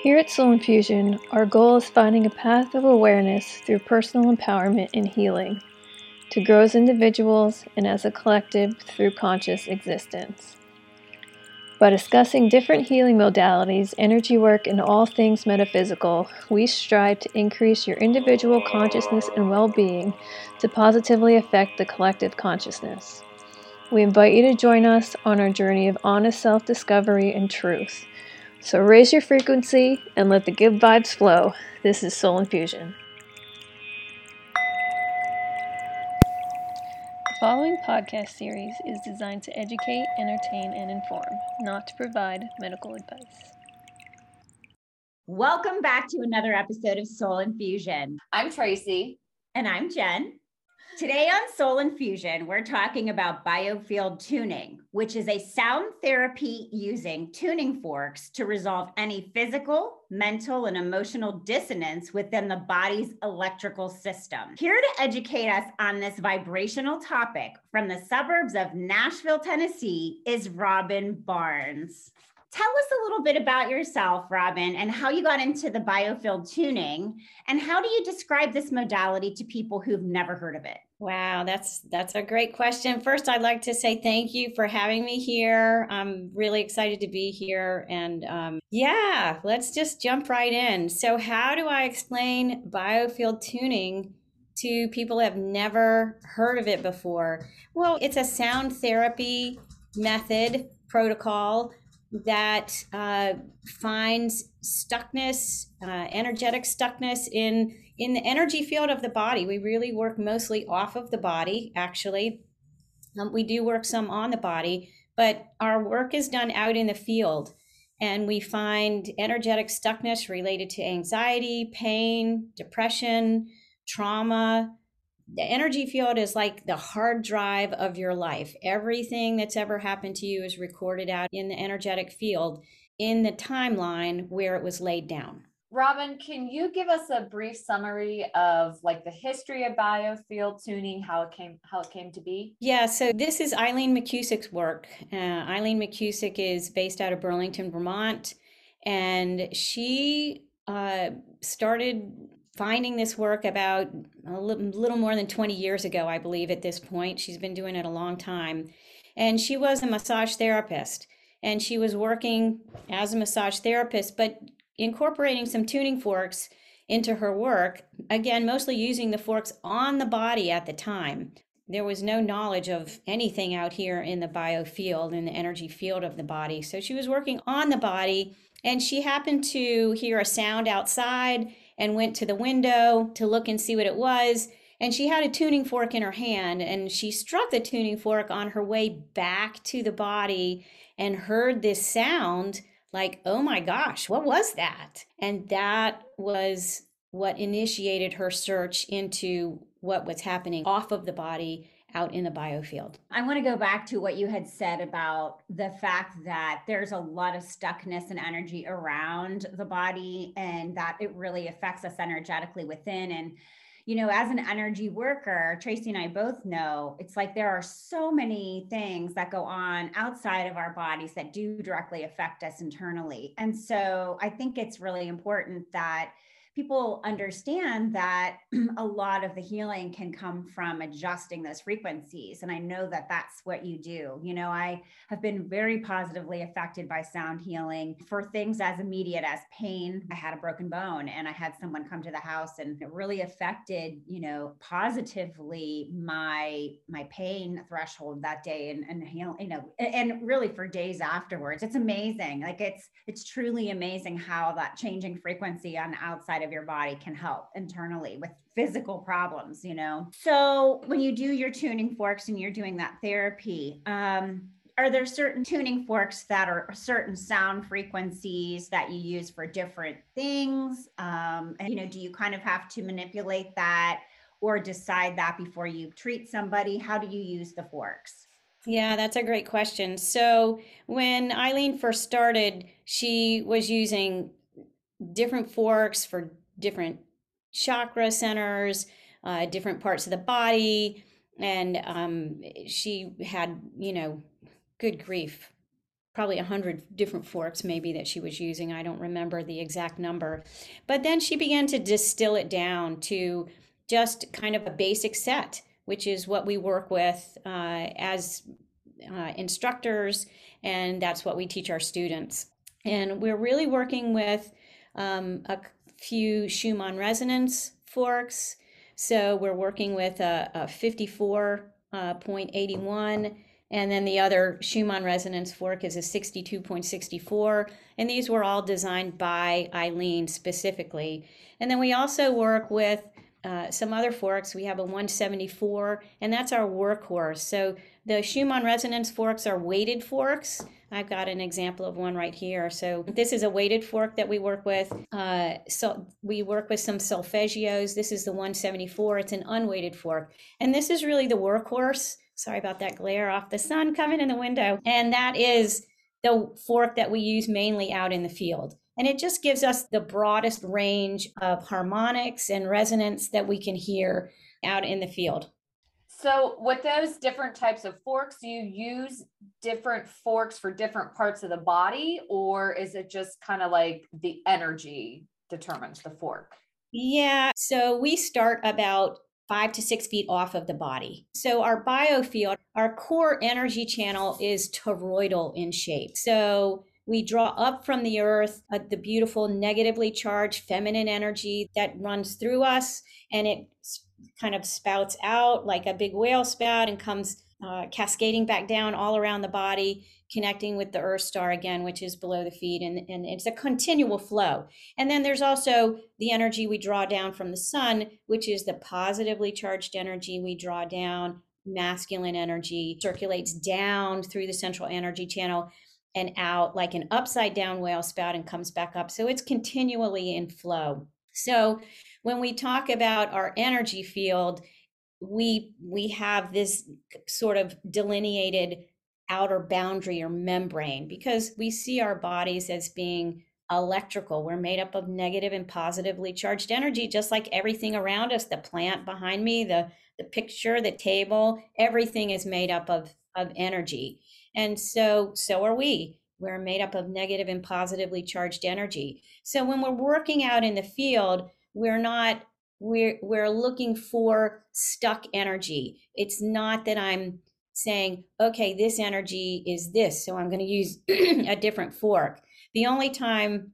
Here at Soul Infusion, our goal is finding a path of awareness through personal empowerment and healing to grow as individuals and as a collective through conscious existence. By discussing different healing modalities, energy work, and all things metaphysical, we strive to increase your individual consciousness and well being to positively affect the collective consciousness. We invite you to join us on our journey of honest self discovery and truth so raise your frequency and let the good vibes flow. This is Soul Infusion. The following podcast series is designed to educate, entertain, and inform, not to provide medical advice. Welcome back to another episode of Soul Infusion. I'm Tracy. And I'm Jen. Today on Soul Infusion, we're talking about biofield tuning, which is a sound therapy using tuning forks to resolve any physical, mental, and emotional dissonance within the body's electrical system. Here to educate us on this vibrational topic from the suburbs of Nashville, Tennessee, is Robin Barnes. Tell us a little bit about yourself, Robin, and how you got into the biofield tuning, and how do you describe this modality to people who've never heard of it? Wow, that's that's a great question. First, I'd like to say thank you for having me here. I'm really excited to be here, and um, yeah, let's just jump right in. So, how do I explain biofield tuning to people who have never heard of it before? Well, it's a sound therapy method protocol that uh, finds stuckness, uh, energetic stuckness in in the energy field of the body. We really work mostly off of the body. Actually, um, we do work some on the body, but our work is done out in the field, and we find energetic stuckness related to anxiety, pain, depression, trauma, the energy field is like the hard drive of your life. Everything that's ever happened to you is recorded out in the energetic field in the timeline where it was laid down. Robin, can you give us a brief summary of like the history of biofield tuning, how it came how it came to be? Yeah, so this is Eileen McKusick's work. Uh, Eileen McCusick is based out of Burlington, Vermont, and she uh, started finding this work about a little more than 20 years ago, I believe, at this point. She's been doing it a long time. And she was a massage therapist. And she was working as a massage therapist, but incorporating some tuning forks into her work, again, mostly using the forks on the body at the time. There was no knowledge of anything out here in the bio field, in the energy field of the body. So she was working on the body, and she happened to hear a sound outside and went to the window to look and see what it was. And she had a tuning fork in her hand and she struck the tuning fork on her way back to the body and heard this sound like, oh my gosh, what was that? And that was what initiated her search into what was happening off of the body out in the biofield. I want to go back to what you had said about the fact that there's a lot of stuckness and energy around the body and that it really affects us energetically within. And, you know, as an energy worker, Tracy and I both know it's like there are so many things that go on outside of our bodies that do directly affect us internally. And so I think it's really important that people understand that a lot of the healing can come from adjusting those frequencies and i know that that's what you do. You know i have been very positively affected by sound healing for things as immediate as pain. I had a broken bone and i had someone come to the house and it really affected you know positively my my pain threshold that day and and you know and really for days afterwards. It's amazing. Like it's it's truly amazing how that changing frequency on outside of of your body can help internally with physical problems, you know. So when you do your tuning forks and you're doing that therapy, um, are there certain tuning forks that are certain sound frequencies that you use for different things? Um, and you know, do you kind of have to manipulate that or decide that before you treat somebody? How do you use the forks? Yeah, that's a great question. So, when Eileen first started, she was using different forks for different chakra centers, uh, different parts of the body. And um, she had, you know, good grief, probably a hundred different forks maybe that she was using. I don't remember the exact number. But then she began to distill it down to just kind of a basic set, which is what we work with uh, as uh, instructors, and that's what we teach our students. And we're really working with um, a few Schumann resonance forks. So we're working with a, a 54.81, uh, and then the other Schumann resonance fork is a 62.64. And these were all designed by Eileen specifically. And then we also work with uh, some other forks. We have a 174, and that's our workhorse. So the Schumann resonance forks are weighted forks. I've got an example of one right here. So this is a weighted fork that we work with. Uh, so we work with some solfeggios. This is the 174. It's an unweighted fork. And this is really the workhorse. Sorry about that glare off the sun coming in the window. And that is the fork that we use mainly out in the field. And it just gives us the broadest range of harmonics and resonance that we can hear out in the field. So, with those different types of forks, you use different forks for different parts of the body, or is it just kind of like the energy determines the fork? Yeah. So, we start about five to six feet off of the body. So, our biofield, our core energy channel is toroidal in shape. So, we draw up from the earth uh, the beautiful negatively charged feminine energy that runs through us and it kind of spouts out like a big whale spout and comes uh, cascading back down all around the body, connecting with the Earth star again, which is below the feet. And, and it's a continual flow. And then there's also the energy we draw down from the sun, which is the positively charged energy we draw down. Masculine energy circulates down through the central energy channel and out like an upside down whale spout and comes back up. So it's continually in flow. So when we talk about our energy field, we we have this sort of delineated outer boundary or membrane because we see our bodies as being electrical. We're made up of negative and positively charged energy, just like everything around us. The plant behind me, the the picture, the table, everything is made up of of energy. And so so are we. We're made up of negative and positively charged energy. So when we're working out in the field, we're not we're we're looking for stuck energy. It's not that i'm saying okay this energy is this so i'm going to use a different fork. The only time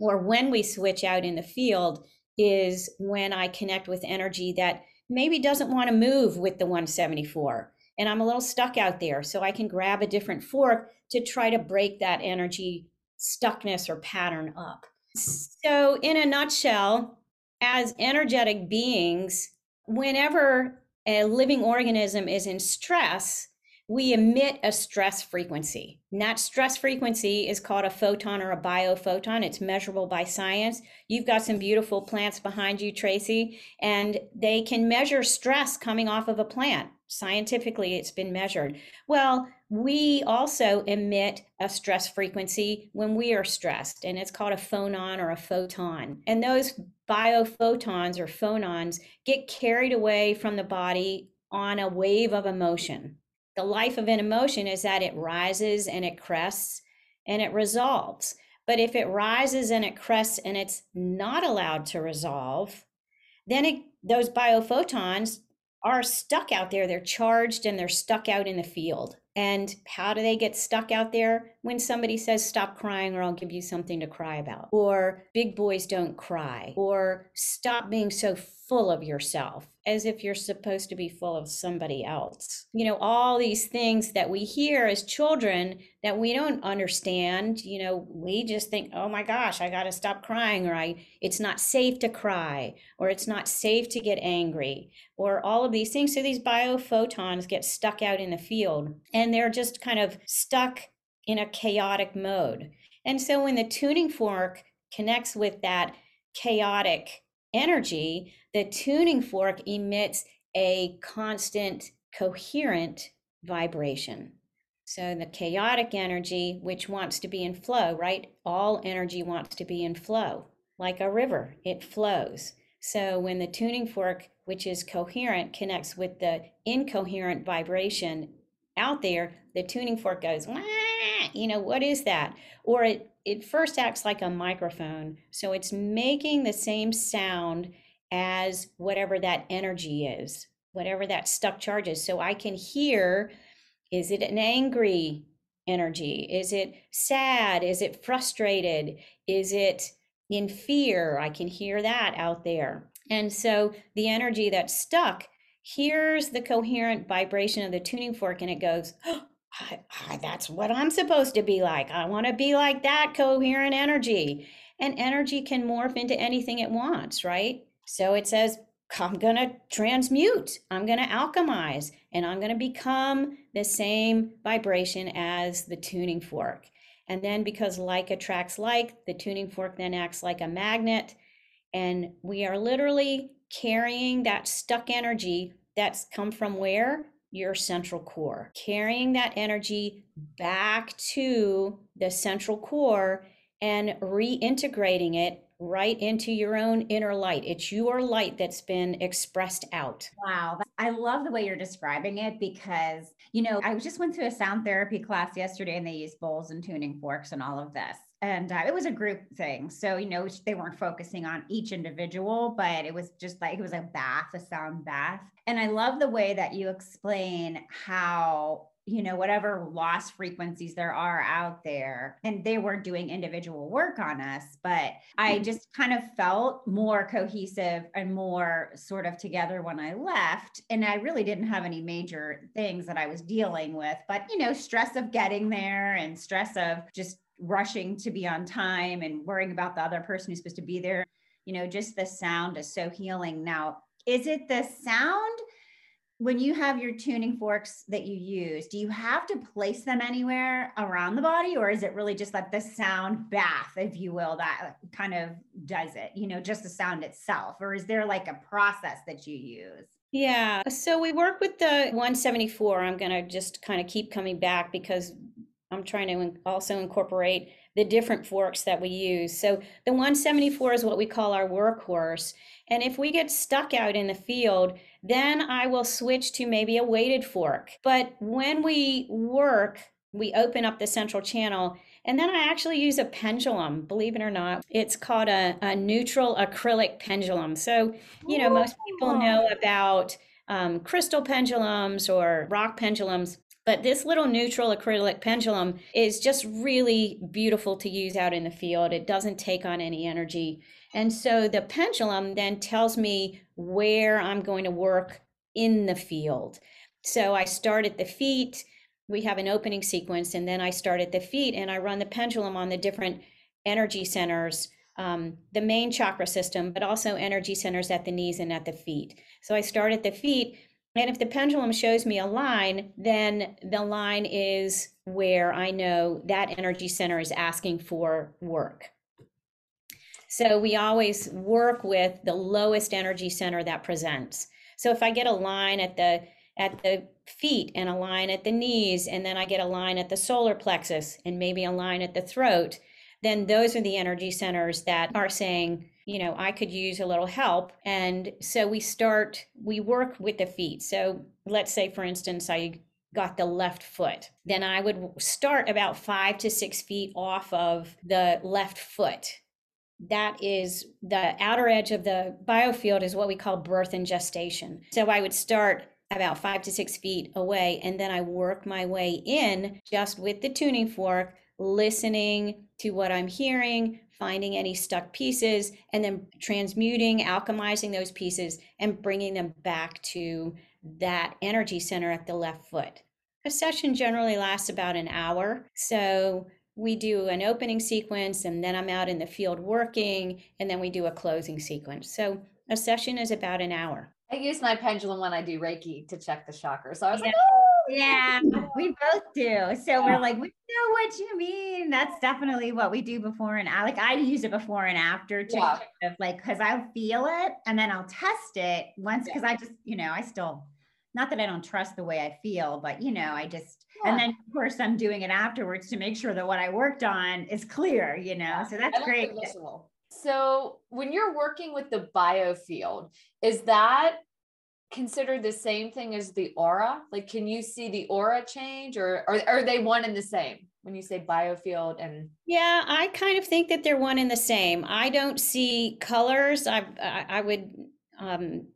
or when we switch out in the field is when i connect with energy that maybe doesn't want to move with the 174 and i'm a little stuck out there so i can grab a different fork to try to break that energy stuckness or pattern up so in a nutshell as energetic beings, whenever a living organism is in stress, we emit a stress frequency. And that stress frequency is called a photon or a biophoton. It's measurable by science. You've got some beautiful plants behind you, Tracy, and they can measure stress coming off of a plant. Scientifically, it's been measured. Well, we also emit a stress frequency when we are stressed, and it's called a phonon or a photon. And those biophotons or phonons get carried away from the body on a wave of emotion. The life of an emotion is that it rises and it crests and it resolves. But if it rises and it crests and it's not allowed to resolve, then it, those biophotons are stuck out there. They're charged and they're stuck out in the field. And how do they get stuck out there? When somebody says, stop crying or I'll give you something to cry about, or big boys don't cry, or stop being so full of yourself as if you're supposed to be full of somebody else. You know, all these things that we hear as children that we don't understand, you know, we just think, "Oh my gosh, I got to stop crying," or "I it's not safe to cry," or "It's not safe to get angry," or all of these things. So these biophotons get stuck out in the field and they're just kind of stuck in a chaotic mode. And so when the tuning fork connects with that chaotic energy, the tuning fork emits a constant, coherent vibration. So the chaotic energy, which wants to be in flow, right? All energy wants to be in flow, like a river, it flows. So when the tuning fork, which is coherent, connects with the incoherent vibration out there, the tuning fork goes, you know, what is that? Or it, it first acts like a microphone. So it's making the same sound as whatever that energy is, whatever that stuck charge is. So I can hear is it an angry energy? Is it sad? Is it frustrated? Is it in fear? I can hear that out there. And so the energy that's stuck hears the coherent vibration of the tuning fork and it goes, oh, I, I, that's what I'm supposed to be like. I want to be like that coherent energy. And energy can morph into anything it wants, right? So it says, I'm going to transmute, I'm going to alchemize, and I'm going to become the same vibration as the tuning fork. And then because like attracts like, the tuning fork then acts like a magnet. And we are literally carrying that stuck energy that's come from where? Your central core. Carrying that energy back to the central core and reintegrating it right into your own inner light. It's your light that's been expressed out. Wow. I love the way you're describing it because, you know, I just went to a sound therapy class yesterday and they used bowls and tuning forks and all of this. And uh, it was a group thing. So, you know, they weren't focusing on each individual, but it was just like it was a bath, a sound bath. And I love the way that you explain how you know, whatever loss frequencies there are out there. And they weren't doing individual work on us, but I mm-hmm. just kind of felt more cohesive and more sort of together when I left. And I really didn't have any major things that I was dealing with, but, you know, stress of getting there and stress of just rushing to be on time and worrying about the other person who's supposed to be there. You know, just the sound is so healing. Now, is it the sound? when you have your tuning forks that you use, do you have to place them anywhere around the body, or is it really just like the sound bath, if you will, that kind of does it? You know, just the sound itself, or is there like a process that you use? Yeah. So we work with the 174. I'm going to just kind of keep coming back because I'm trying to also incorporate the different forks that we use. So the 174 is what we call our workhorse. And if we get stuck out in the field, then I will switch to maybe a weighted fork. But when we work, we open up the central channel and then I actually use a pendulum, believe it or not. It's called a, a neutral acrylic pendulum. So, you know, most people know about um, crystal pendulums or rock pendulums. But this little neutral acrylic pendulum is just really beautiful to use out in the field. It doesn't take on any energy. And so the pendulum then tells me where I'm going to work in the field. So I start at the feet. We have an opening sequence, and then I start at the feet and I run the pendulum on the different energy centers, um, the main chakra system, but also energy centers at the knees and at the feet. So I start at the feet. And if the pendulum shows me a line, then the line is where I know that energy center is asking for work. So we always work with the lowest energy center that presents. So if I get a line at the at the feet and a line at the knees and then I get a line at the solar plexus and maybe a line at the throat, then those are the energy centers that are saying, you know, I could use a little help. And so we start we work with the feet. So let's say for instance I got the left foot. Then I would start about 5 to 6 feet off of the left foot that is the outer edge of the biofield is what we call birth and gestation. So I would start about five to six feet away, and then I work my way in just with the tuning fork, listening to what I'm hearing, finding any stuck pieces, and then transmuting, alchemizing those pieces, and bringing them back to that energy center at the left foot. A session generally lasts about an hour. So we do an opening sequence and then I'm out in the field working and then we do a closing sequence. So a session is about an hour. I use my pendulum when I do Reiki to check the chakras. So I was yeah. like, oh, yeah, we both do. So yeah. we're like, we know what you mean. That's definitely what we do before and like I use it before and after to yeah. kind of like because I'll feel it and then I'll test it once because I just, you know, I still not that I don't trust the way I feel, but you know, I just yeah. and then of course I'm doing it afterwards to make sure that what I worked on is clear, you know. Yeah. So that's great. So when you're working with the biofield, is that considered the same thing as the aura? Like, can you see the aura change or, or are they one and the same? when you say biofield and Yeah, I kind of think that they're one and the same. I don't see colors. I I, I would um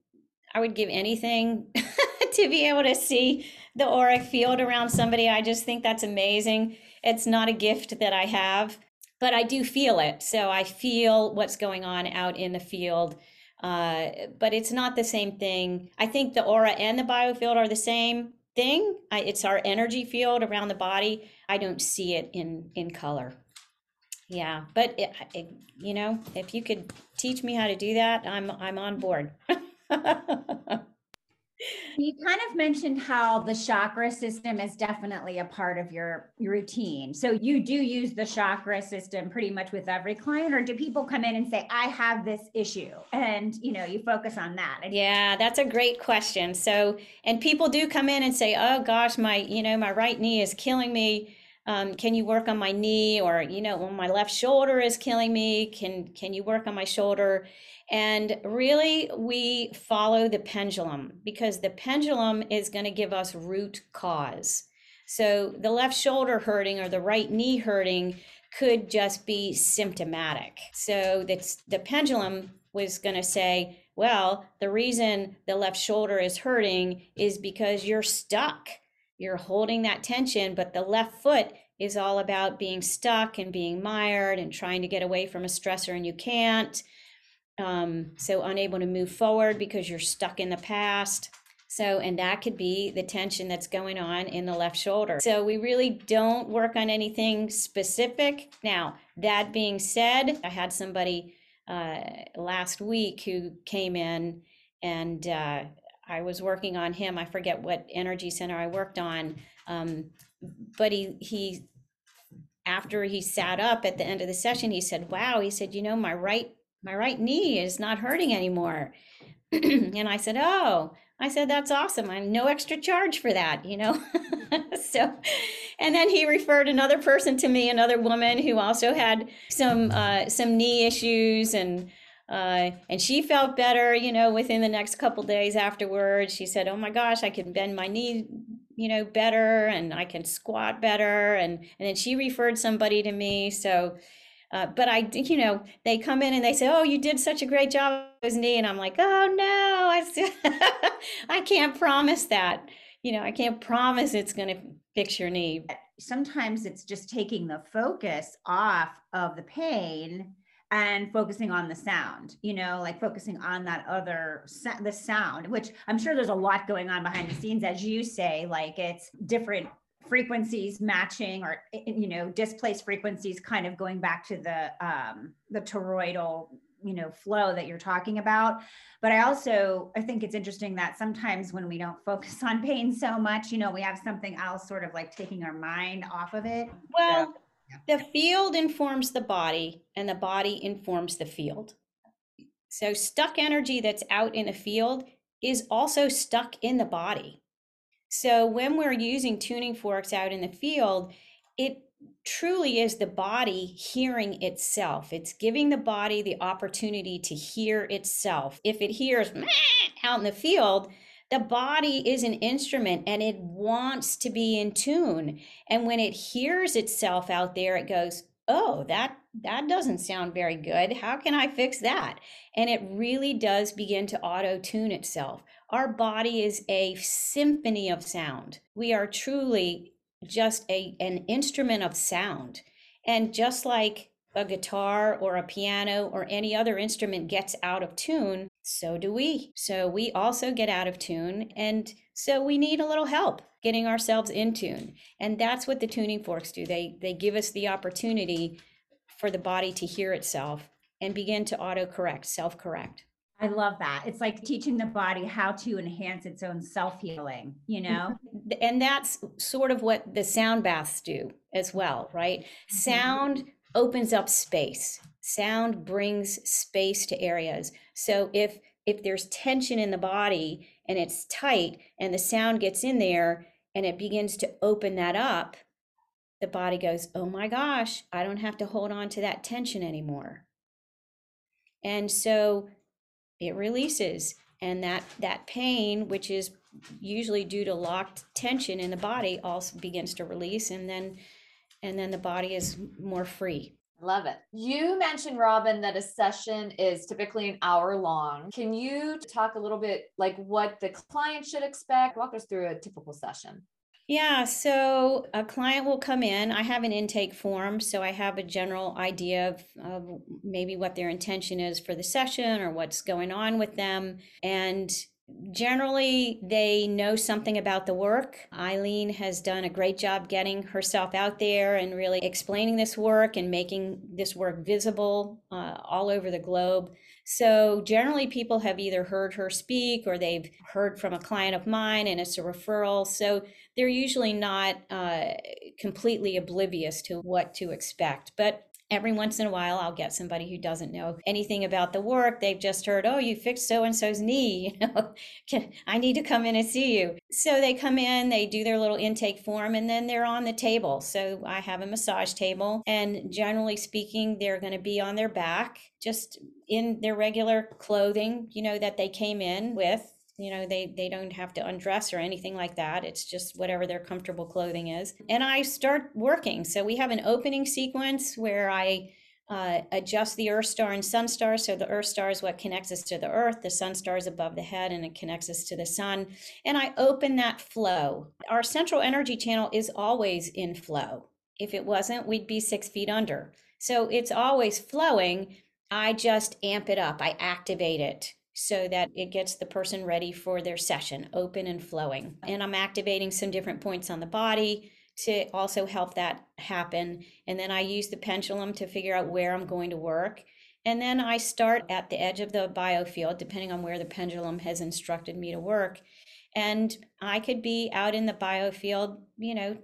I would give anything to be able to see the auric field around somebody. I just think that's amazing. It's not a gift that I have, but I do feel it. So I feel what's going on out in the field. Uh, but it's not the same thing. I think the aura and the biofield are the same thing. I, it's our energy field around the body. I don't see it in in color. Yeah, but it, it, you know, if you could teach me how to do that, I'm I'm on board. You kind of mentioned how the chakra system is definitely a part of your, routine. So you do use the chakra system pretty much with every client, or do people come in and say, I have this issue? And you know, you focus on that. Yeah, that's a great question. So, and people do come in and say, Oh gosh, my, you know, my right knee is killing me. Um, can you work on my knee? Or, you know, well, my left shoulder is killing me. Can can you work on my shoulder? And really, we follow the pendulum because the pendulum is going to give us root cause. So the left shoulder hurting or the right knee hurting could just be symptomatic. So that's the pendulum was going to say, well, the reason the left shoulder is hurting is because you're stuck. You're holding that tension, but the left foot is all about being stuck and being mired and trying to get away from a stressor and you can't. Um, so unable to move forward because you're stuck in the past. So, and that could be the tension that's going on in the left shoulder. So, we really don't work on anything specific. Now, that being said, I had somebody uh, last week who came in and uh, I was working on him. I forget what energy center I worked on, um, but he, he, after he sat up at the end of the session, he said, Wow, he said, you know, my right my right knee is not hurting anymore. and I said, Oh, I said, that's awesome. I'm no extra charge for that, you know? so, and then he referred another person to me, another woman who also had some, uh, some knee issues and, uh, and she felt better, you know, within the next couple days afterwards. She said, Oh my gosh, I can bend my knee, you know, better and I can squat better. And, and then she referred somebody to me. So, uh, but I, you know, they come in and they say, "Oh, you did such a great job with knee," and I'm like, "Oh no, I, I can't promise that. You know, I can't promise it's going to fix your knee." Sometimes it's just taking the focus off of the pain and focusing on the sound you know like focusing on that other the sound which i'm sure there's a lot going on behind the scenes as you say like it's different frequencies matching or eh, eh, you know displaced frequencies kind of going back to the um the toroidal you know flow that you're talking about but i also i think it's interesting that sometimes when we don't focus on pain so much you know we have something else sort of like taking our mind off of it well so. The field informs the body and the body informs the field so stuck energy that's out in the field is also stuck in the body so when we're using tuning forks out in the field, it truly is the body hearing itself. It's giving the body the opportunity to hear itself. If it hears out in the field, the body is an instrument and it wants to be in tune. And when it hears itself out there, it goes, "Oh, that that doesn't sound very good. How can I fix that?" And it really does begin to auto tune itself. Our body is a symphony of sound. We are truly just a, an instrument of sound. And just like a guitar or a piano or any other instrument gets out of tune, so do we. So we also get out of tune. And so we need a little help getting ourselves in tune. And that's what the tuning forks do. They, they give us the opportunity for the body to hear itself and begin to auto correct, self correct. I love that. It's like teaching the body how to enhance its own self healing, you know? And that's sort of what the sound baths do as well, right? Mm-hmm. Sound opens up space. Sound brings space to areas. So if if there's tension in the body and it's tight and the sound gets in there and it begins to open that up, the body goes, "Oh my gosh, I don't have to hold on to that tension anymore." And so it releases and that that pain which is usually due to locked tension in the body also begins to release and then and then the body is more free. Love it. You mentioned, Robin, that a session is typically an hour long. Can you talk a little bit like what the client should expect? Walk us through a typical session. Yeah, so a client will come in. I have an intake form, so I have a general idea of, of maybe what their intention is for the session or what's going on with them. And Generally, they know something about the work. Eileen has done a great job getting herself out there and really explaining this work and making this work visible uh, all over the globe. So, generally, people have either heard her speak or they've heard from a client of mine and it's a referral. So, they're usually not uh, completely oblivious to what to expect. But every once in a while i'll get somebody who doesn't know anything about the work. They've just heard oh you fixed so and so's knee you know i need to come in and see you. So they come in they do their little intake form and then they're on the table. So i have a massage table and generally speaking they're going to be on their back just in their regular clothing you know that they came in with you know they they don't have to undress or anything like that. It's just whatever their comfortable clothing is. And i start working. So we have an opening sequence where i uh, adjust the earth star and sun star. So the earth star is what connects us to the earth. The sun star is above the head and it connects us to the sun. And i open that flow. Our central energy channel is always in flow. If it wasn't we'd be six feet under. So it's always flowing. I just amp it up. I activate it so that it gets the person ready for their session, open and flowing. And I'm activating some different points on the body to also help that happen. And then I use the pendulum to figure out where I'm going to work. And then I start at the edge of the biofield, depending on where the pendulum has instructed me to work. And I could be out in the biofield, you know,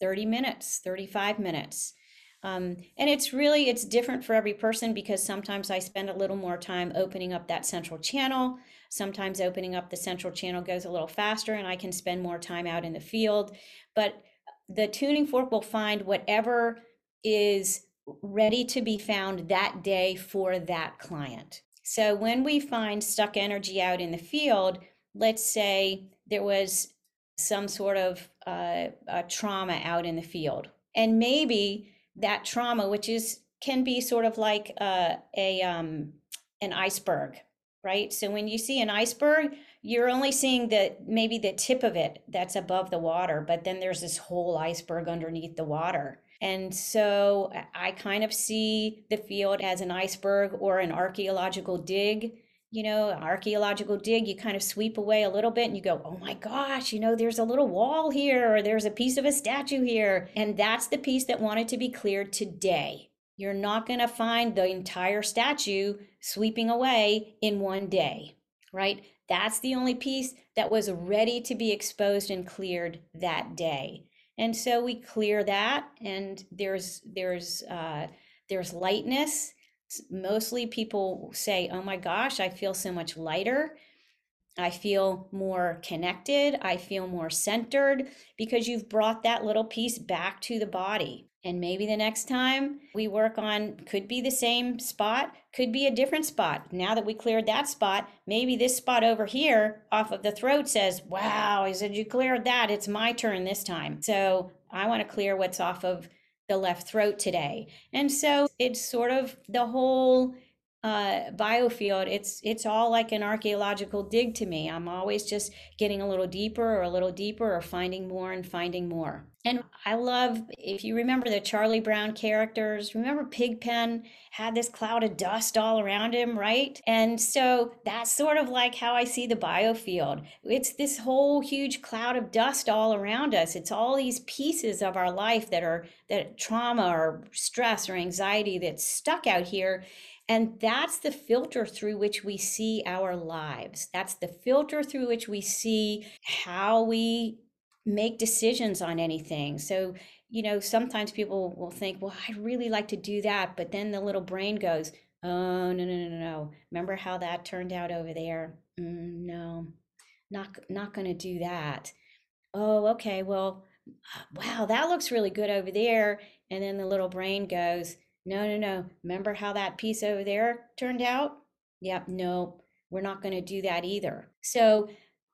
30 minutes, 35 minutes. Um, and it's really it's different for every person because sometimes I spend a little more time opening up that central channel. Sometimes opening up the central channel goes a little faster and I can spend more time out in the field. But the tuning fork will find whatever is ready to be found that day for that client. So when we find stuck energy out in the field, let's say there was some sort of uh, trauma out in the field, and maybe that trauma, which is can be sort of like uh, a um, an iceberg, right? So when you see an iceberg, you're only seeing the maybe the tip of it that's above the water, but then there's this whole iceberg underneath the water. And so I kind of see the field as an iceberg or an archaeological dig you know, archaeological dig, you kind of sweep away a little bit and you go, oh my gosh, you know, there's a little wall here or there's a piece of a statue here. And that's the piece that wanted to be cleared today. You're not going to find the entire statue sweeping away in one day, right? That's the only piece that was ready to be exposed and cleared that day. And so we clear that and there's there's uh there's lightness mostly people say, oh my gosh, I feel so much lighter. I feel more connected. I feel more centered because you've brought that little piece back to the body. And maybe the next time we work on could be the same spot, could be a different spot. Now that we cleared that spot, maybe this spot over here off of the throat says, Wow, I said you cleared that. It's my turn this time. So I want to clear what's off of the left throat today. And so it's sort of the whole uh, biofield. It's it's all like an archaeological dig to me. I'm always just getting a little deeper or a little deeper or finding more and finding more. And I love, if you remember the Charlie Brown characters, remember Pigpen had this cloud of dust all around him, right? And so that's sort of like how I see the biofield. It's this whole huge cloud of dust all around us. It's all these pieces of our life that are that trauma or stress or anxiety that's stuck out here. And that's the filter through which we see our lives. That's the filter through which we see how we make decisions on anything. So, you know, sometimes people will think, well, I really like to do that. But then the little brain goes, oh, no, no, no, no. Remember how that turned out over there? Mm, no, not, not going to do that. Oh, okay. Well, wow, that looks really good over there. And then the little brain goes, no, no, no. Remember how that piece over there turned out? Yep, no, we're not going to do that either. So,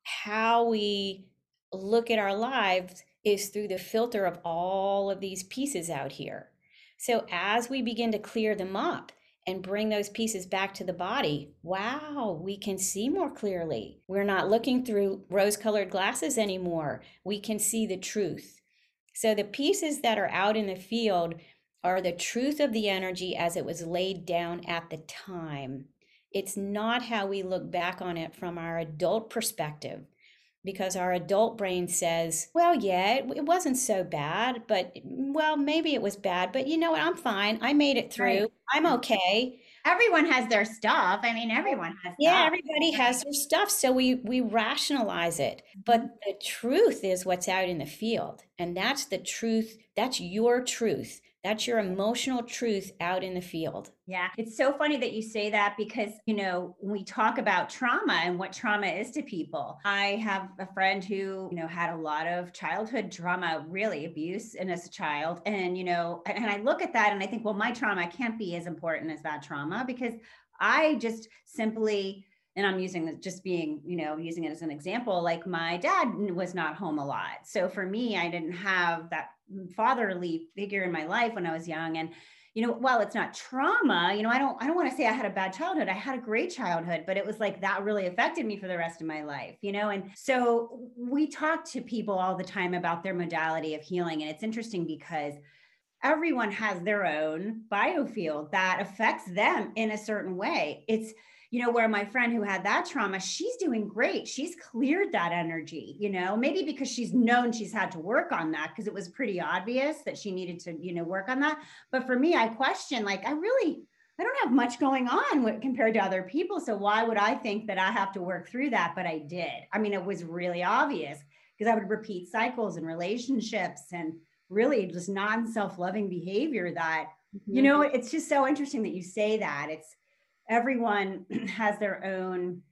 how we look at our lives is through the filter of all of these pieces out here. So as we begin to clear them up and bring those pieces back to the body, wow, we can see more clearly. We're not looking through rose colored glasses anymore. We can see the truth. So the pieces that are out in the field are the truth of the energy as it was laid down at the time. It's not how we look back on it from our adult perspective because our adult brain says, well, yeah, it, it, wasn't so bad, but well, maybe it was bad, but you know what? I'm fine. I made it through. Right. I'm okay. Everyone has their stuff. I mean, everyone has. Yeah, stuff. everybody has their stuff. So we we rationalize it, but mm-hmm. the truth is what's out in the field, and that's the truth. That's your truth. That's your emotional truth out in the field. Yeah. It's so funny that you say that because, you know, when we talk about trauma and what trauma is to people, I have a friend who, you know, had a lot of childhood trauma, really abuse and as a child. And, you know, and I look at that and I think, well, my trauma can't be as important as that trauma because I just simply and I'm using this just being, you know, using it as an example, like my dad was not home a lot. So for me, I didn't have that fatherly figure in my life when I was young. And, you know, while it's not trauma, you know, I don't, I don't want to say I had a bad childhood. I had a great childhood, but it was like that really affected me for the rest of my life, you know? And so we talk to people all the time about their modality of healing. And it's interesting because everyone has their own biofield that affects them in a certain way. It's, you know, where my friend who had that trauma, she's doing great. She's cleared that energy, you know, maybe because she's known she's had to work on that because it was pretty obvious that she needed to, you know, work on that. But for me, I question, like, I really, I don't have much going on compared to other people. So why would I think that I have to work through that? But I did. I mean, it was really obvious because I would repeat cycles and relationships and really just non self loving behavior that, mm-hmm. you know, it's just so interesting that you say that. It's, everyone has their own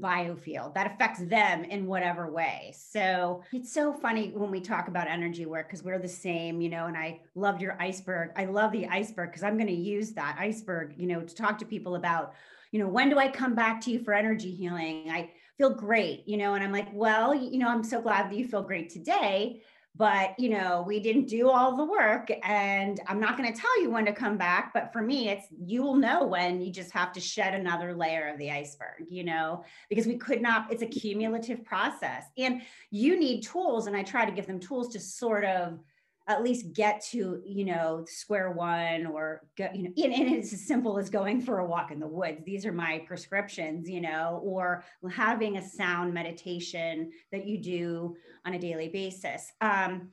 biofield that affects them in whatever way. So it's so funny when we talk about energy work because we're the same, you know. And I loved your iceberg. I love the iceberg because I'm going to use that iceberg, you know, to talk to people about, you know, when do I come back to you for energy healing? I feel great, you know, and I'm like, well, you know, I'm so glad that you feel great today but you know we didn't do all the work and i'm not going to tell you when to come back but for me it's you will know when you just have to shed another layer of the iceberg you know? Because we could not it's a cumulative process and you need tools and i try to give them tools to sort of at least get to you know square one or go, you know and, and, it's as simple as going for a walk in the woods. These are my prescriptions you know or having a sound meditation that you do on a daily basis. Um,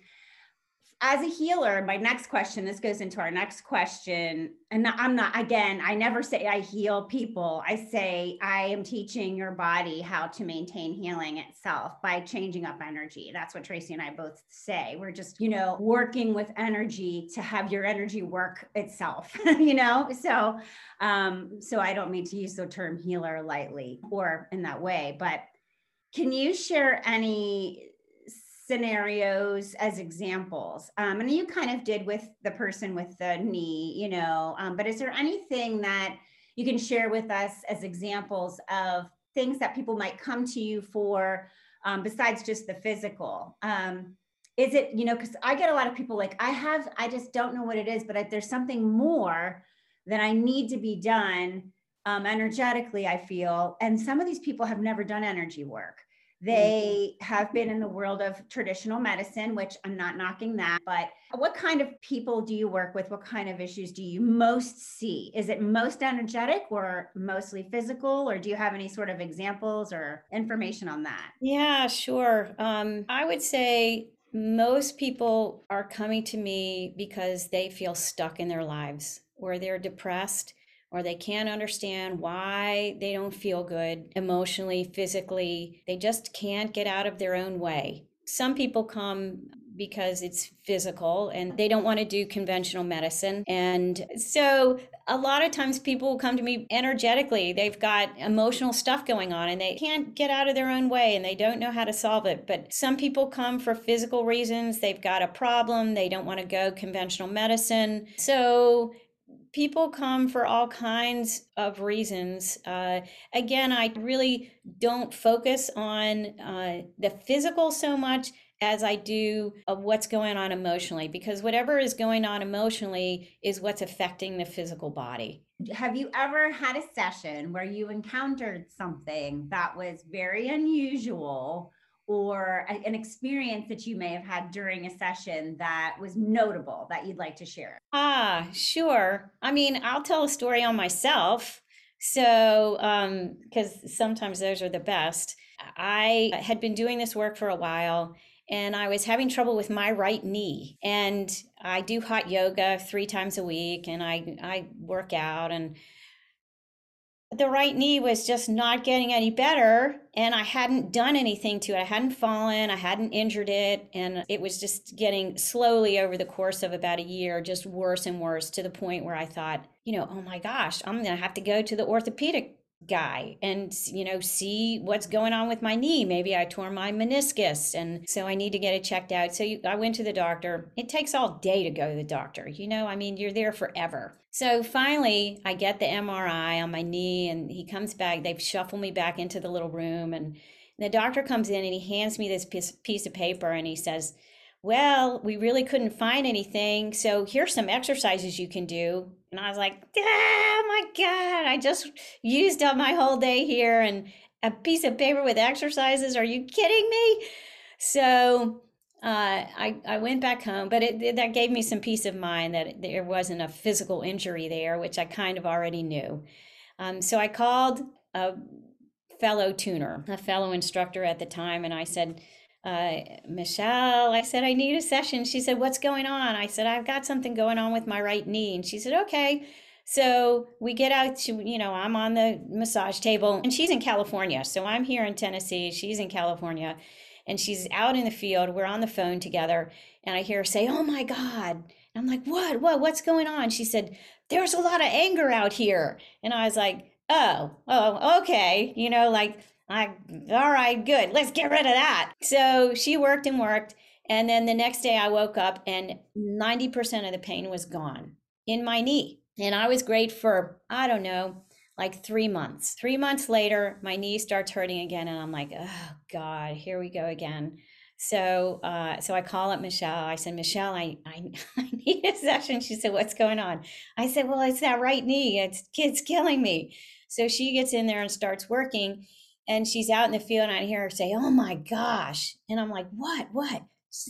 as a healer, my next question, this goes into our next question. And I'm not, again, I never say I heal people. I say I am teaching your body how to maintain healing itself by changing up energy. That's what Tracy and I both say. We're just, you know, working with energy to have your energy work itself, you know? So, um, so I don't mean to use the term healer lightly or in that way, but can you share any scenarios as examples. Um, and you kind of did with the person with the knee you know um, but is there anything that you can share with us as examples of things that people might come to you for um, besides just the physical? Um, is it you know because i get a lot of people like i have i just don't know what it is but I, there's something more that i need to be done um, energetically i feel. And some of these people have never done energy work they have been in the world of traditional medicine, which I'm not knocking that, but what kind of people do you work with? What kind of issues do you most see? Is it most energetic or mostly physical, or do you have any sort of examples or information on that? Yeah, sure. Um, I would say most people are coming to me because they feel stuck in their lives where they're depressed or they can't understand why they don't feel good emotionally, physically. They just can't get out of their own way. Some people come because it's physical and they don't want to do conventional medicine. And so a lot of times people will come to me energetically. They've got emotional stuff going on and they can't get out of their own way and they don't know how to solve it. But some people come for physical reasons. They've got a problem. They don't want to go conventional medicine. So people come for all kinds of reasons. Uh, again, I really don't focus on uh, the physical so much as I do of what's going on emotionally, because whatever is going on emotionally is what's affecting the physical body. Have you ever had a session where you encountered something that was very unusual or an experience that you may have had during a session that was notable that you'd like to share? Ah, sure. I mean, I'll tell a story on myself. So, because um, sometimes those are the best. I had been doing this work for a while and I was having trouble with my right knee. And I do hot yoga three times a week and I, I work out and the right knee was just not getting any better and i hadn't done anything to it. I hadn't fallen i hadn't injured it and it was just getting slowly over the course of about a year just worse and worse to the point where i thought you know oh my gosh i'm going to have to go to the orthopedic guy and you know see what's going on with my knee. Maybe i tore my meniscus and so i need to get it checked out. So you, i went to the doctor. It takes all day to go to the doctor you know? I mean you're there forever. So finally i get the mri on my knee and he comes back. They shuffle me back into the little room and the doctor comes in and he hands me this piece, piece of paper and he says well, we really couldn't find anything. So here's some exercises you can do. And I was like, oh my God, I just used up my whole day here and a piece of paper with exercises. Are you kidding me? So uh, I, I went back home, but it, it, that gave me some peace of mind that there wasn't a physical injury there, which I kind of already knew. Um, so I called a fellow tuner, a fellow instructor at the time, and I said, uh, Michelle, I said, I need a session. She said, What's going on? I said, I've got something going on with my right knee. And she said, Okay. So we get out to, you know, I'm on the massage table and she's in California. So I'm here in Tennessee. She's in California and she's out in the field. We're on the phone together. And I hear her say, Oh my God. And I'm like, What? What? What's going on? She said, There's a lot of anger out here. And I was like, Oh, oh, okay. You know, like, I, all right, good. Let's get rid of that. So she worked and worked. And then the next day I woke up and 90% of the pain was gone in my knee. And I was great for, I don't know, like three months. Three months later, my knee starts hurting again. And I'm like, oh God, here we go again. So, uh, so I call up Michelle. I said, Michelle, I, I, I need a session. She said, what's going on? I said, well, it's that right knee. It's, it's killing me. So she gets in there and starts working and she's out in the field and I hear her say, Oh my gosh. And I'm like, What? What?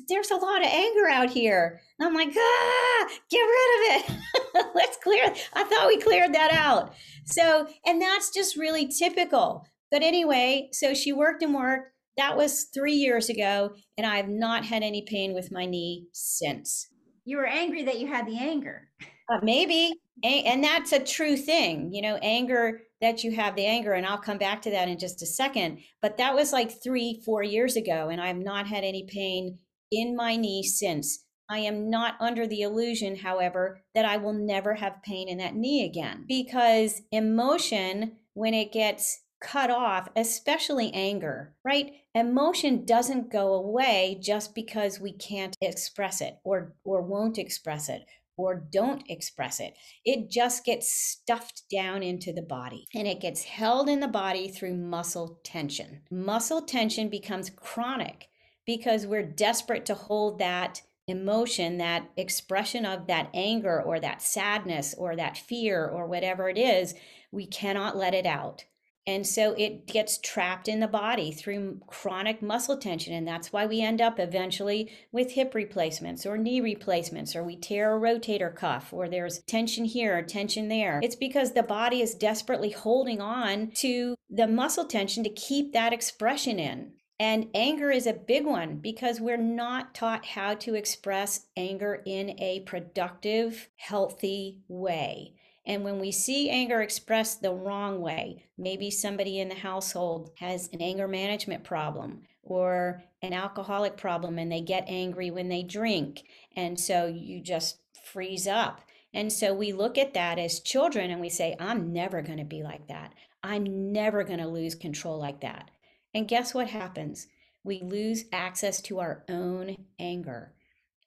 There's a lot of anger out here. And I'm like, ah, get rid of it. Let's clear. I thought we cleared that out. So, and that's just really typical. But anyway, so she worked and worked. That was three years ago, and I have not had any pain with my knee since. You were angry that you had the anger. Uh, maybe. And that's a true thing. You know, anger that you have the anger and i'll come back to that in just a second but that was like three four years ago and i've not had any pain in my knee since i am not under the illusion however that i will never have pain in that knee again because emotion when it gets cut off especially anger right emotion doesn't go away just because we can't express it or or won't express it or don't express it. It just gets stuffed down into the body and it gets held in the body through muscle tension. Muscle tension becomes chronic because we're desperate to hold that emotion, that expression of that anger or that sadness or that fear or whatever it is. We cannot let it out. And so it gets trapped in the body through chronic muscle tension. And that's why we end up eventually with hip replacements or knee replacements, or we tear a rotator cuff, or there's tension here, or tension there. It's because the body is desperately holding on to the muscle tension to keep that expression in. And anger is a big one because we're not taught how to express anger in a productive, healthy way. And when we see anger expressed the wrong way, maybe somebody in the household has an anger management problem or an alcoholic problem and they get angry when they drink. And so you just freeze up. And so we look at that as children and we say, I'm never going to be like that. I'm never going to lose control like that. And guess what happens? We lose access to our own anger.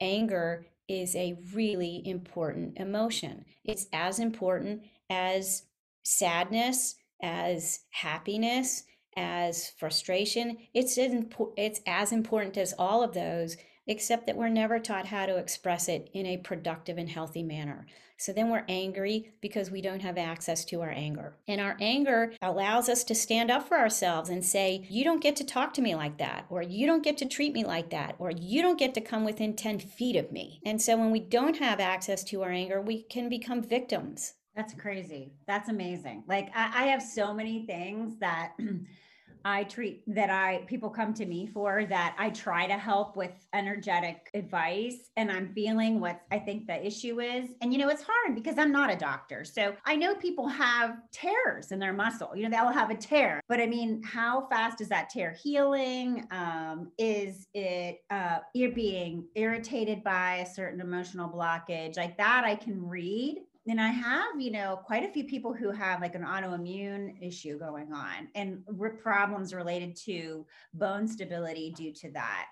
Anger is a really important emotion. It's as important as sadness, as happiness, as frustration. It's it's as important as all of those, except that we're never taught how to express it in a productive and healthy manner. So then we're angry because we don't have access to our anger. And our anger allows us to stand up for ourselves and say, You don't get to talk to me like that, or you don't get to treat me like that, or you don't get to come within 10 feet of me. And so when we don't have access to our anger, we can become victims. That's crazy. That's amazing. Like, I, I have so many things that. I treat that I people come to me for that I try to help with energetic advice and I'm feeling what I think the issue is. And you know, it's hard because I'm not a doctor. So I know people have tears in their muscle. You know, they'll have a tear. But I mean, how fast is that tear healing? Um, is it uh you're being irritated by a certain emotional blockage? Like that I can read and I have, you know, quite a few people who have like an autoimmune issue going on and problems related to bone stability due to that.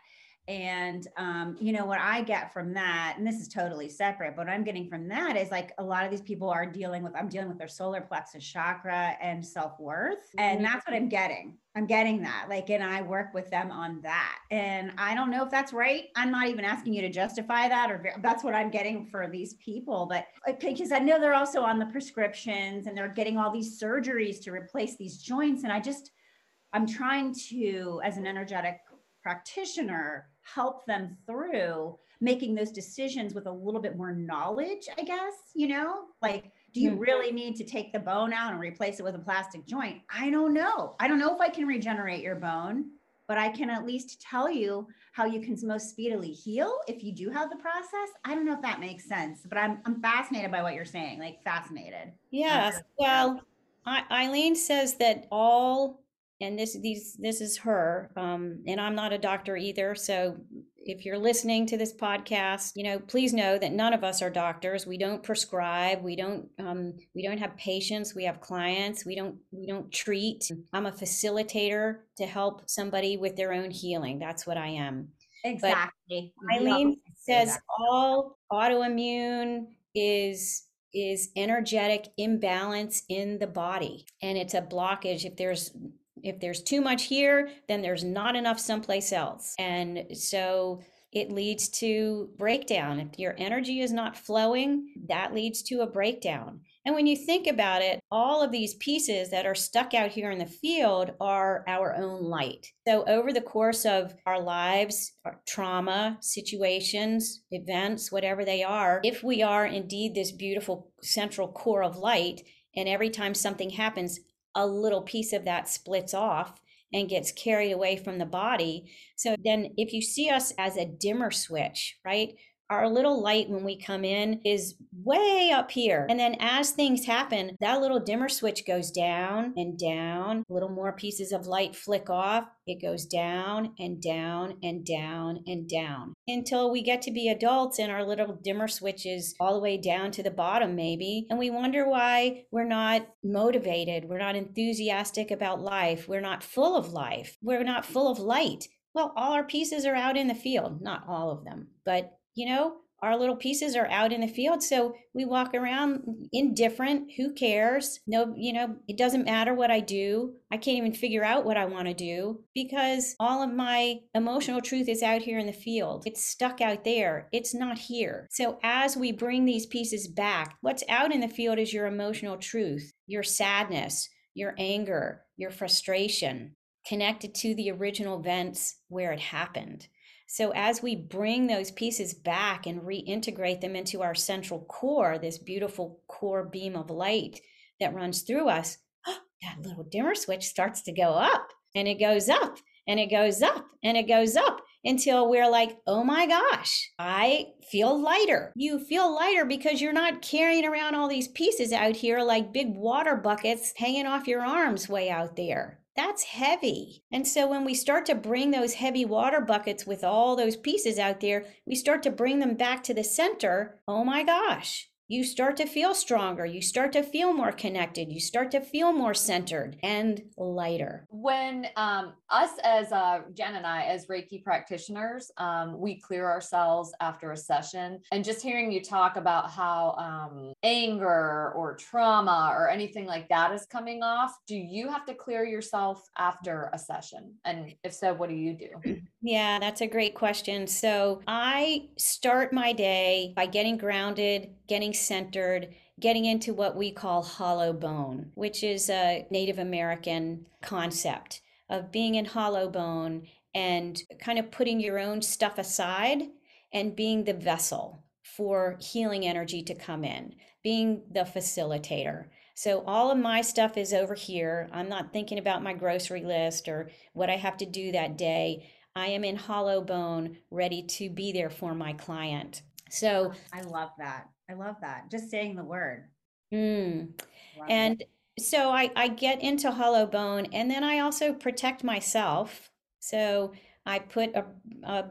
And, um, you know, what I get from that, and this is totally separate, but what I'm getting from that is like a lot of these people are dealing with, I'm dealing with their solar plexus chakra and self worth. And mm-hmm. that's what I'm getting. I'm getting that. Like, and I work with them on that. And I don't know if that's right. I'm not even asking you to justify that, or that's what I'm getting for these people. But because I know they're also on the prescriptions and they're getting all these surgeries to replace these joints. And I just, I'm trying to, as an energetic practitioner, help them through making those decisions with a little bit more knowledge, I guess, you know, like, do you mm-hmm. really need to take the bone out and replace it with a plastic joint? I don't know. I don't know if I can regenerate your bone, but I can at least tell you how you can most speedily heal if you do have the process. I don't know if that makes sense, but I'm, I'm fascinated by what you're saying, like fascinated. Yes. Well, Eileen says that all and this these this is her um, and i'm not a doctor either so if you're listening to this podcast you know please know that none of us are doctors. We don't prescribe. We don't um, we don't have patients. We have clients. We don't we don't treat. I'm a facilitator to help somebody with their own healing. That's what i am. Exactly. But eileen says all autoimmune is is energetic imbalance in the body and it's a blockage. If there's if there's too much here, then there's not enough someplace else. And so it leads to breakdown. If your energy is not flowing, that leads to a breakdown. And when you think about it, all of these pieces that are stuck out here in the field are our own light. So, over the course of our lives, our trauma, situations, events, whatever they are, if we are indeed this beautiful central core of light, and every time something happens, a little piece of that splits off and gets carried away from the body. So then, if you see us as a dimmer switch, right? Our little light when we come in is way up here. And then as things happen, that little dimmer switch goes down and down. A little more pieces of light flick off. It goes down and down and down and down until we get to be adults and our little dimmer switches all the way down to the bottom, maybe. And we wonder why we're not motivated. We're not enthusiastic about life. We're not full of life. We're not full of light. Well, all our pieces are out in the field, not all of them, but you know, our little pieces are out in the field. So we walk around indifferent. Who cares? No, you know, it doesn't matter what I do. I can't even figure out what I want to do because all of my emotional truth is out here in the field. It's stuck out there. It's not here. So as we bring these pieces back, what's out in the field is your emotional truth, your sadness, your anger, your frustration connected to the original events where it happened. So, as we bring those pieces back and reintegrate them into our central core, this beautiful core beam of light that runs through us, that little dimmer switch starts to go up and it goes up and it goes up and it goes up until we're like, oh my gosh, I feel lighter. You feel lighter because you're not carrying around all these pieces out here like big water buckets hanging off your arms way out there. That's heavy. And so when we start to bring those heavy water buckets with all those pieces out there, we start to bring them back to the center. Oh my gosh, you start to feel stronger. You start to feel more connected. You start to feel more centered and lighter. When um, us as uh, Jen and I, as Reiki practitioners, um, we clear ourselves after a session, and just hearing you talk about how um, anger or trauma or anything like that is coming off, do you have to clear yourself after a session? And if so, what do you do? Yeah, that's a great question. So I start my day by getting grounded, getting centered, getting into what we call hollow bone, which is a Native American concept of being in hollow bone and kind of putting your own stuff aside and being the vessel for healing energy to come in, being the facilitator. So all of my stuff is over here. I'm not thinking about my grocery list or what I have to do that day. I am in hollow bone, ready to be there for my client. So I love that. I love that. Just saying the word. Mm. And it. so I, I get into hollow bone and then I also protect myself. So I put a, a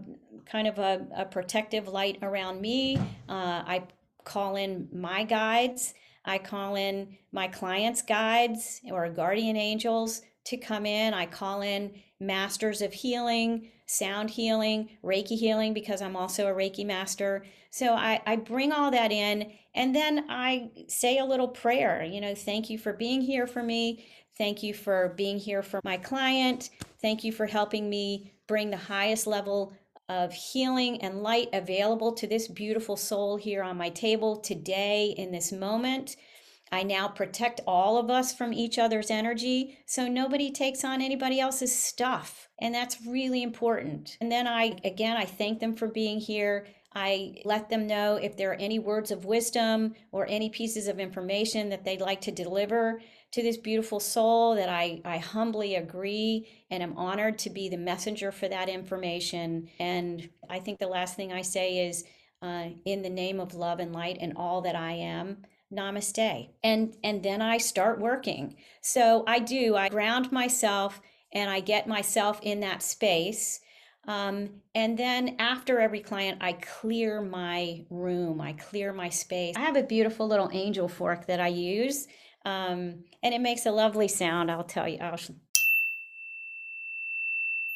kind of a, a, protective light around me. Uh, I call in my guides. I call in my clients' guides or guardian angels to come in. I call in masters of healing, sound healing, Reiki healing, because I'm also a Reiki master. So I, I bring all that in and then I say a little prayer. You know, thank you for being here for me. Thank you for being here for my client. Thank you for helping me bring the highest level of healing and light available to this beautiful soul here on my table today in this moment. I now protect all of us from each other's energy so nobody takes on anybody else's stuff. And that's really important. And then I, again, I thank them for being here. I let them know if there are any words of wisdom or any pieces of information that they'd like to deliver to this beautiful soul that I, I humbly agree and am honored to be the messenger for that information. And I think the last thing I say is uh, in the name of love and light and all that I am namaste. And and then i start working. So i do i ground myself and i get myself in that space. Um, and then after every client i clear my room. I clear my space. I have a beautiful little angel fork that i use. Um, and it makes a lovely sound i'll tell you. I'll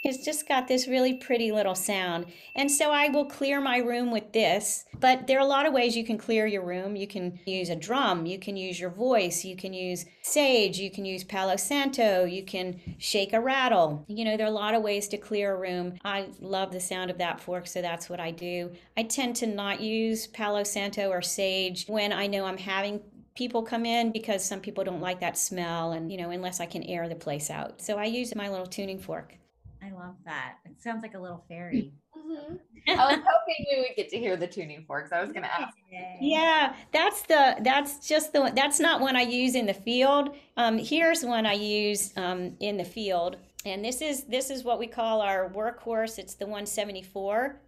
it's just got this really pretty little sound. And so I will clear my room with this. But there are a lot of ways you can clear your room. You can use a drum, you can use your voice, you can use sage, you can use Palo Santo, you can shake a rattle. You know, there are a lot of ways to clear a room. I love the sound of that fork, so that's what I do. I tend to not use Palo Santo or sage when I know I'm having people come in because some people don't like that smell and you know unless i can air the place out so i use my little tuning fork I love that. It sounds like a little fairy. Mm-hmm. I was hoping we would get to hear the tuning forks. I was going to ask. Yeah, that's the that's just the that's not one I use in the field. Um, here's one I use um, in the field, and this is this is what we call our workhorse. It's the 174.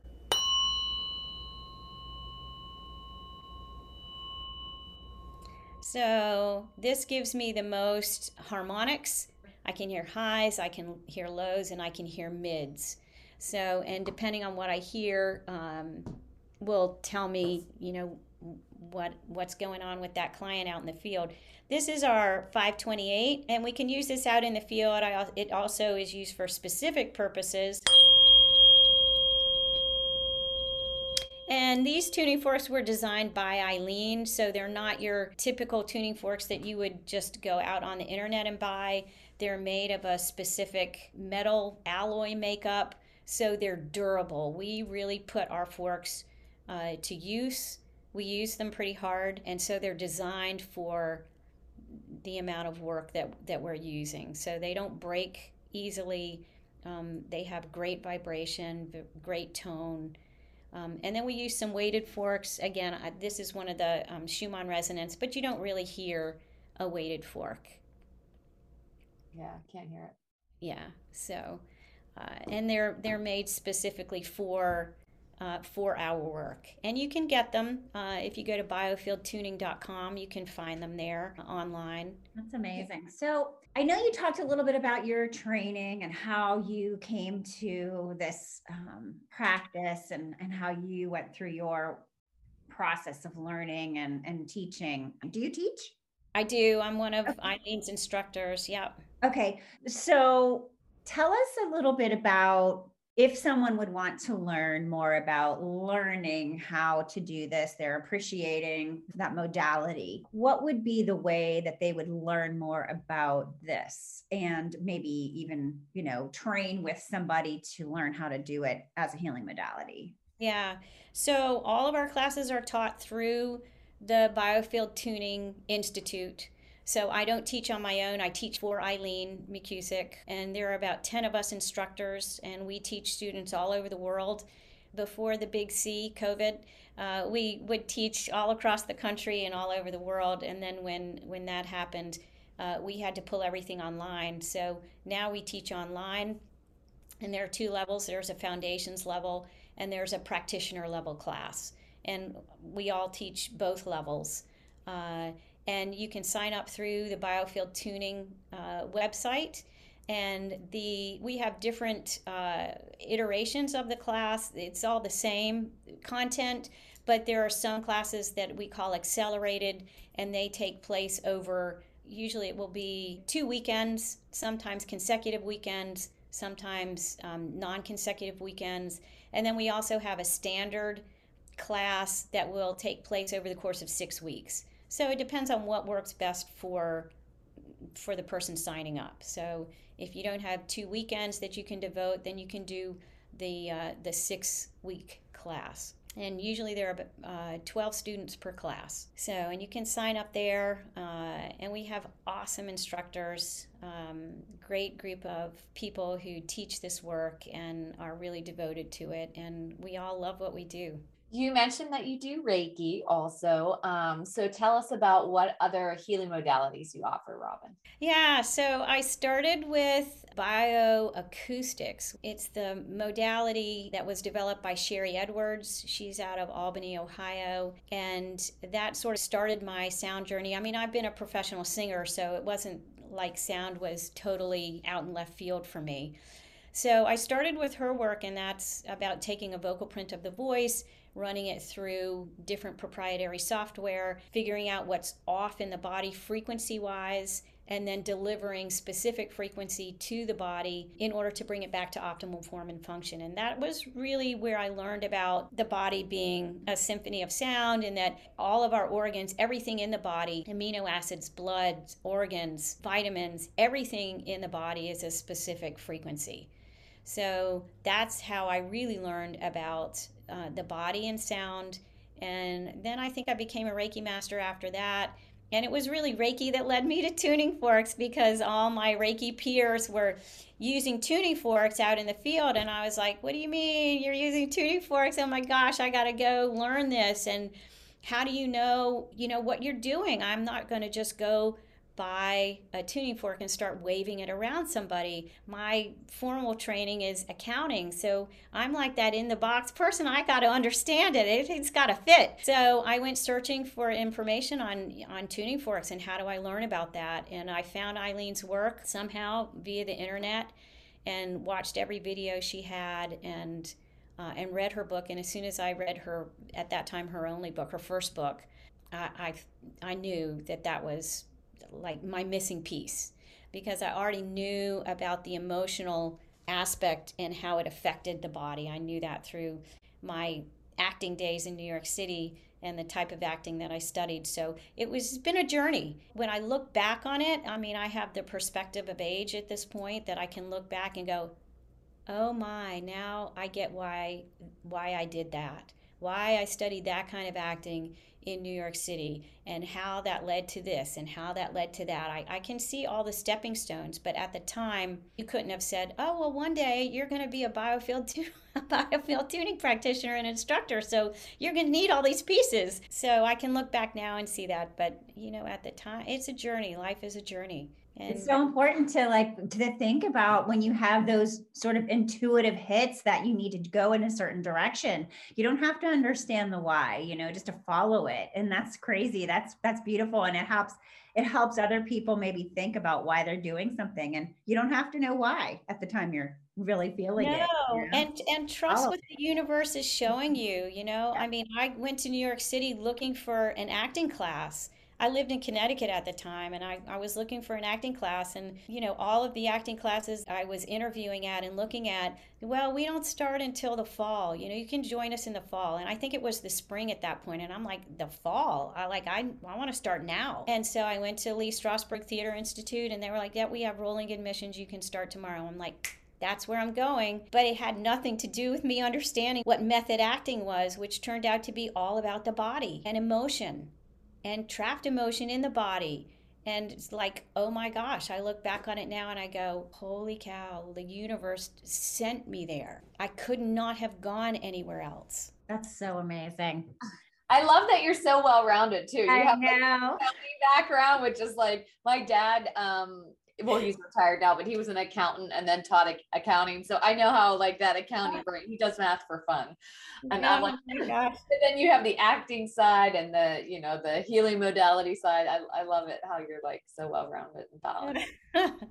So this gives me the most harmonics I can hear highs, I can hear lows, and I can hear mids. So, and depending on what I hear, um, will tell me, you know, what what's going on with that client out in the field. This is our 528, and we can use this out in the field. I, it also is used for specific purposes. And these tuning forks were designed by Eileen, so they're not your typical tuning forks that you would just go out on the internet and buy. They're made of a specific metal alloy makeup, so they're durable. We really put our forks uh, to use. We use them pretty hard, and so they're designed for the amount of work that, that we're using. So they don't break easily. Um, they have great vibration, great tone. Um, and then we use some weighted forks. Again, I, this is one of the um, Schumann resonance, but you don't really hear a weighted fork. Yeah, can't hear it. Yeah. So, uh, and they're they're made specifically for uh, for our work, and you can get them uh, if you go to biofieldtuning.com. You can find them there online. That's amazing. So I know you talked a little bit about your training and how you came to this um, practice and and how you went through your process of learning and, and teaching. Do you teach? I do. I'm one of Eileen's instructors. Yep. Okay. So tell us a little bit about if someone would want to learn more about learning how to do this, they're appreciating that modality, what would be the way that they would learn more about this and maybe even, you know, train with somebody to learn how to do it as a healing modality? Yeah. So all of our classes are taught through the Biofield Tuning Institute. So I don't teach on my own. I teach for Eileen McKusick, and there are about 10 of us instructors, and we teach students all over the world. Before the big C, COVID, uh, we would teach all across the country and all over the world. And then when, when that happened, uh, we had to pull everything online. So now we teach online, and there are two levels there's a foundations level, and there's a practitioner level class. And we all teach both levels. Uh, and you can sign up through the biofield tuning uh, website. And the we have different uh, iterations of the class. It's all the same content but there are some classes that we call accelerated and they take place over usually it will be two weekends sometimes consecutive weekends sometimes um, non-consecutive weekends. And then we also have a standard class that will take place over the course of six weeks so it depends on what works best for for the person signing up. So if you don't have two weekends that you can devote, then you can do the uh, the six week class. And usually there are uh, 12 students per class. So, and you can sign up there. Uh, and we have awesome instructors, um, great group of people who teach this work and are really devoted to it. And we all love what we do. You mentioned that you do Reiki also. Um, so tell us about what other healing modalities you offer, Robin. Yeah, so I started with bioacoustics. It's the modality that was developed by Sharry Edwards. She's out of Albany, Ohio. And that sort of started my sound journey. I mean, I've been a professional singer, so it wasn't like sound was totally out in left field for me. So I started with her work, and that's about taking a vocal print of the voice running it through different proprietary software, figuring out what's off in the body frequency wise, and then delivering specific frequency to the body in order to bring it back to optimal form and function. And that was really where I learned about the body being a symphony of sound and that all of our organs, everything in the body, amino acids, blood, organs, vitamins, everything in the body is a specific frequency. So that's how I really learned about uh, the body and sound. And then I think I became a Reiki master after that. And it was really Reiki that led me to tuning forks because all my Reiki peers were using tuning forks out in the field. And I was like, what do you mean you're using tuning forks? Oh my gosh, I got to go learn this. And how do you know, you know, what you're doing? I'm not going to just go buy a tuning fork and start waving it around somebody. My formal training is accounting, so I'm like that in the box person. I got to understand it. it has got to fit. So I went searching for information on on tuning forks and how do I learn about that. And I found Eileen's work somehow via the internet, and watched every video she had and. Uh, and read her book, and as soon as I read her at that time her only book, her first book, I, I I knew that that was like my missing piece because I already knew about the emotional aspect and how it affected the body. I knew that through my acting days in New York City and the type of acting that I studied. So it was been a journey. When I look back on it, I mean, I have the perspective of age at this point that I can look back and go, "Oh my, now I get why why I did that. Why I studied that kind of acting in New York City and how that led to this and how that led to that. I, I can see all the stepping stones, but at the time, you couldn't have said, oh, well, one day you're going to be a biofield, tu- a biofield tuning practitioner and instructor. So you're going to need all these pieces. So I can look back now and see that. But, you know, at the time, it's a journey. Life is a journey. And it's so important to like to think about when you have those sort of intuitive hits that you need to go in a certain direction. You don't have to understand the why, you know, just to follow it. And that's crazy. That's that's beautiful and it helps it helps other people maybe think about why they're doing something and you don't have to know why at the time you're really feeling no. it. you know? And and trust Oh. what the universe is showing you, you know? I mean, I went to New York City looking for an acting class. I lived in Connecticut at the time and I, I was looking for an acting class and you know all of the acting classes I was interviewing at and looking at well we don't start until the fall. You know you can join us in the fall. And I think it was the spring at that point and I'm like the fall? I like I, I want to start now. And so I went to Lee Strasberg Theater Institute and they were like yeah we have rolling admissions. You can start tomorrow. I'm like that's where I'm going. But it had nothing to do with me understanding what method acting was, which turned out to be all about the body and emotion and trapped emotion in the body. And it's like, oh my gosh, I look back on it now and I go, holy cow, the universe sent me there. I could not have gone anywhere else. That's so amazing. I love that you're so well rounded too. You I have like, know. accounting background, which is like my dad. Um, well, he's retired now, but he was an accountant and then taught ac- accounting. So I know how like that accounting brain. He does math for fun, and I'm like, oh gosh. but then you have the acting side and the you know the healing modality side. I I love it how you're like so well rounded and balanced.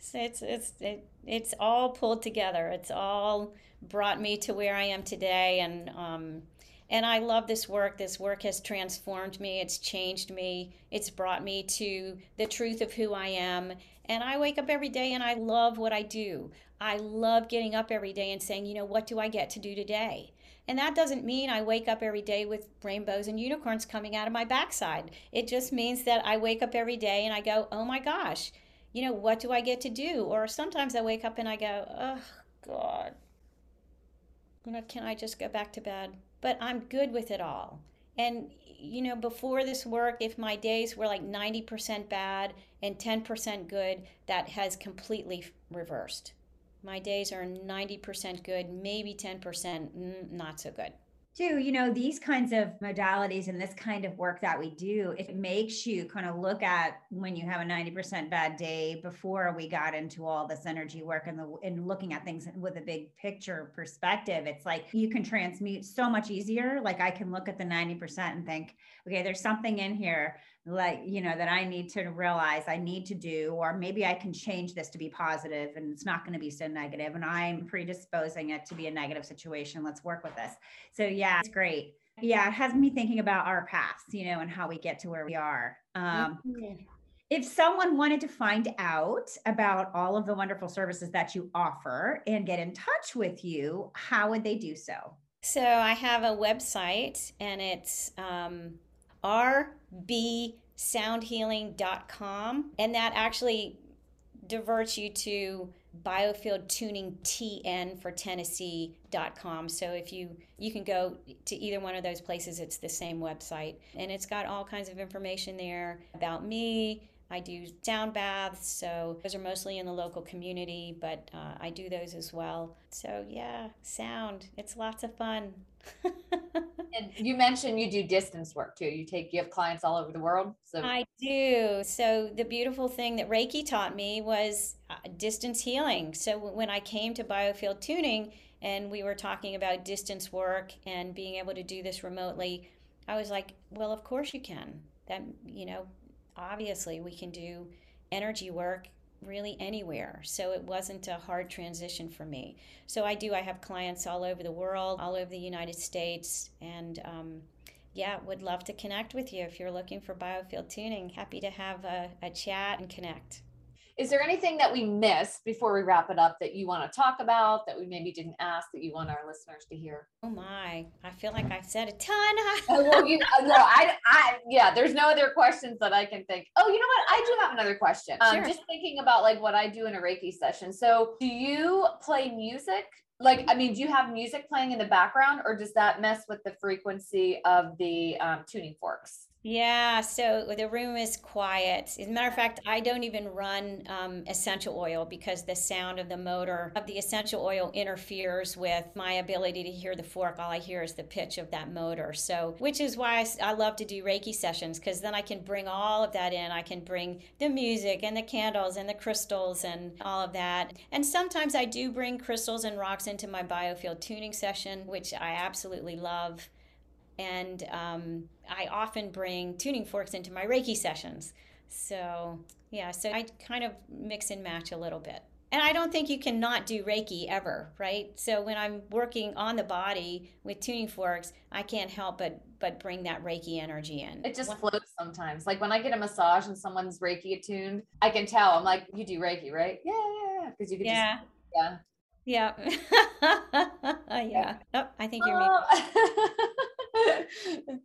so it's it's it, it's all pulled together. It's all brought me to where I am today, and um, and I love this work. This work has transformed me. It's changed me. It's brought me to the truth of who I am. And I wake up every day and I love what I do. I love getting up every day and saying, you know, what do I get to do today? And that doesn't mean I wake up every day with rainbows and unicorns coming out of my backside. It just means that I wake up every day and I go, oh my gosh, you know, what do I get to do? Or sometimes I wake up and I go, oh God, can I just go back to bed? But I'm good with it all. And, you know, before this work, if my days were like 90% bad and 10% good, that has completely reversed. My days are 90% good, maybe 10% mm, not so good. Too you know these kinds of modalities and this kind of work that we do it makes you kind of look at when you have a 90% bad day before we got into all this energy work and the and looking at things with a big picture perspective. It's like you can transmute so much easier. Like i can look at the 90% and think okay there's something in here like you know that i need to realize i need to do or maybe i can change this to be positive and it's not going to be so negative and i'm predisposing it to be a negative situation. Let's work with this. So yeah it's great. Yeah it has me thinking about our past you know and how we get to where we are. Um, if someone wanted to find out about all of the wonderful services that you offer and get in touch with you how would they do so? So I have a website and it's um, rbsoundhealing.com. And that actually diverts you to biofield tuning tn for tennessee.com so if you you can go to either one of those places it's the same website. And it's got all kinds of information there about me. I do sound baths so those are mostly in the local community but uh, i do those as well. So yeah sound it's lots of fun And you mentioned you do distance work too. You take you have clients all over the world. So I do. So the beautiful thing that Reiki taught me was uh, distance healing. So when I came to biofield tuning and we were talking about distance work and being able to do this remotely, I was like, well, of course you can. That, you know, obviously we can do energy work really anywhere. So it wasn't a hard transition for me. So I do, I have clients all over the world, all over the United States, and um, yeah, would love to connect with you if you're looking for biofield tuning. Happy to have a, a chat and connect. Is there anything that we missed before we wrap it up that you want to talk about that we maybe didn't ask that you want our listeners to hear? Oh my, I feel like I've said a ton. Oh, well, you, uh, no, I, I, yeah, there's no other questions that I can think. Oh, you know what? I do have another question. Um, Sure. Just thinking about like what I do in a Reiki session. So, do you play music? Like, I mean, do you have music playing in the background, or does that mess with the frequency of the um, tuning forks? Yeah, so the room is quiet. As a matter of fact, I don't even run um, essential oil because the sound of the motor of the essential oil interferes with my ability to hear the fork. All I hear is the pitch of that motor. So, which is why I love to do Reiki sessions because then I can bring all of that in. I can bring the music and the candles and the crystals and all of that. And sometimes I do bring crystals and rocks into my biofield tuning session, which I absolutely love and um, I often bring tuning forks into my Reiki sessions. So yeah, so I kind of mix and match a little bit. and I don't think you can not do Reiki ever, right? So when I'm working on the body with tuning forks, I can't help but but bring that Reiki energy in. It just floats sometimes. Like when I get a massage and someone's Reiki attuned, I can tell. I'm like, you do Reiki, right? Yeah, yeah, yeah. Because you can yeah. just yeah. Yeah. yeah. Oh, I think you're me.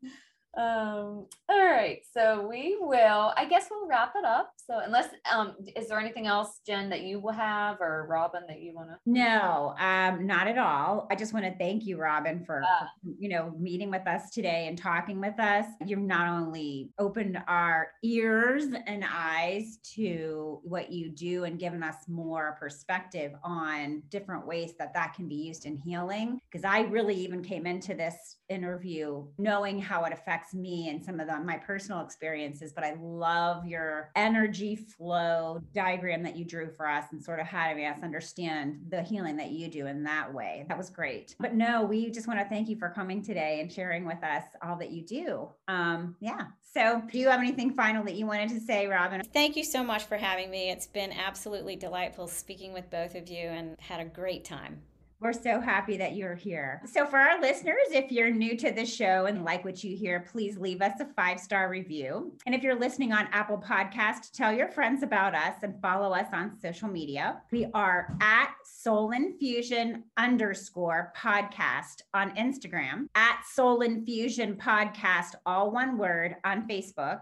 Um all right so we will i guess we'll wrap it up so unless um is there anything else jen that you will have or robin that you want to No, um, not at all. I just want to thank you, Robin, for, Yeah. for, you know meeting with us today and talking with us. You've not only opened our ears and eyes to what you do and given us more perspective on different ways that that can be used in healing. Because I really even came into this interview knowing how it affects me and some of the, my personal experiences. But I love your energy flow diagram that you drew for us and sort of having us understand the healing that you do in that way. That was great. But no, we just want to thank you for coming today and sharing with us all that you do. Um, yeah. So, do you have anything final that you wanted to say, Robin? Thank you so much for having me. It's been absolutely delightful speaking with both of you and had a great time. We're so happy that you're here. So, for our listeners, if you're new to the show and like what you hear, please leave us a five star review. And if you're listening on Apple Podcast, tell your friends about us and follow us on social media. We are at Soul Infusion underscore podcast on Instagram, at Soul Infusion podcast, all one word on Facebook,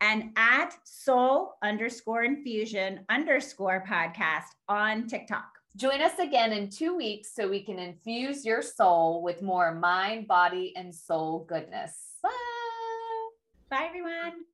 and at Soul underscore infusion underscore podcast on TikTok. Join us again in two weeks so we can infuse your soul with more mind body and soul goodness bye Bye, everyone.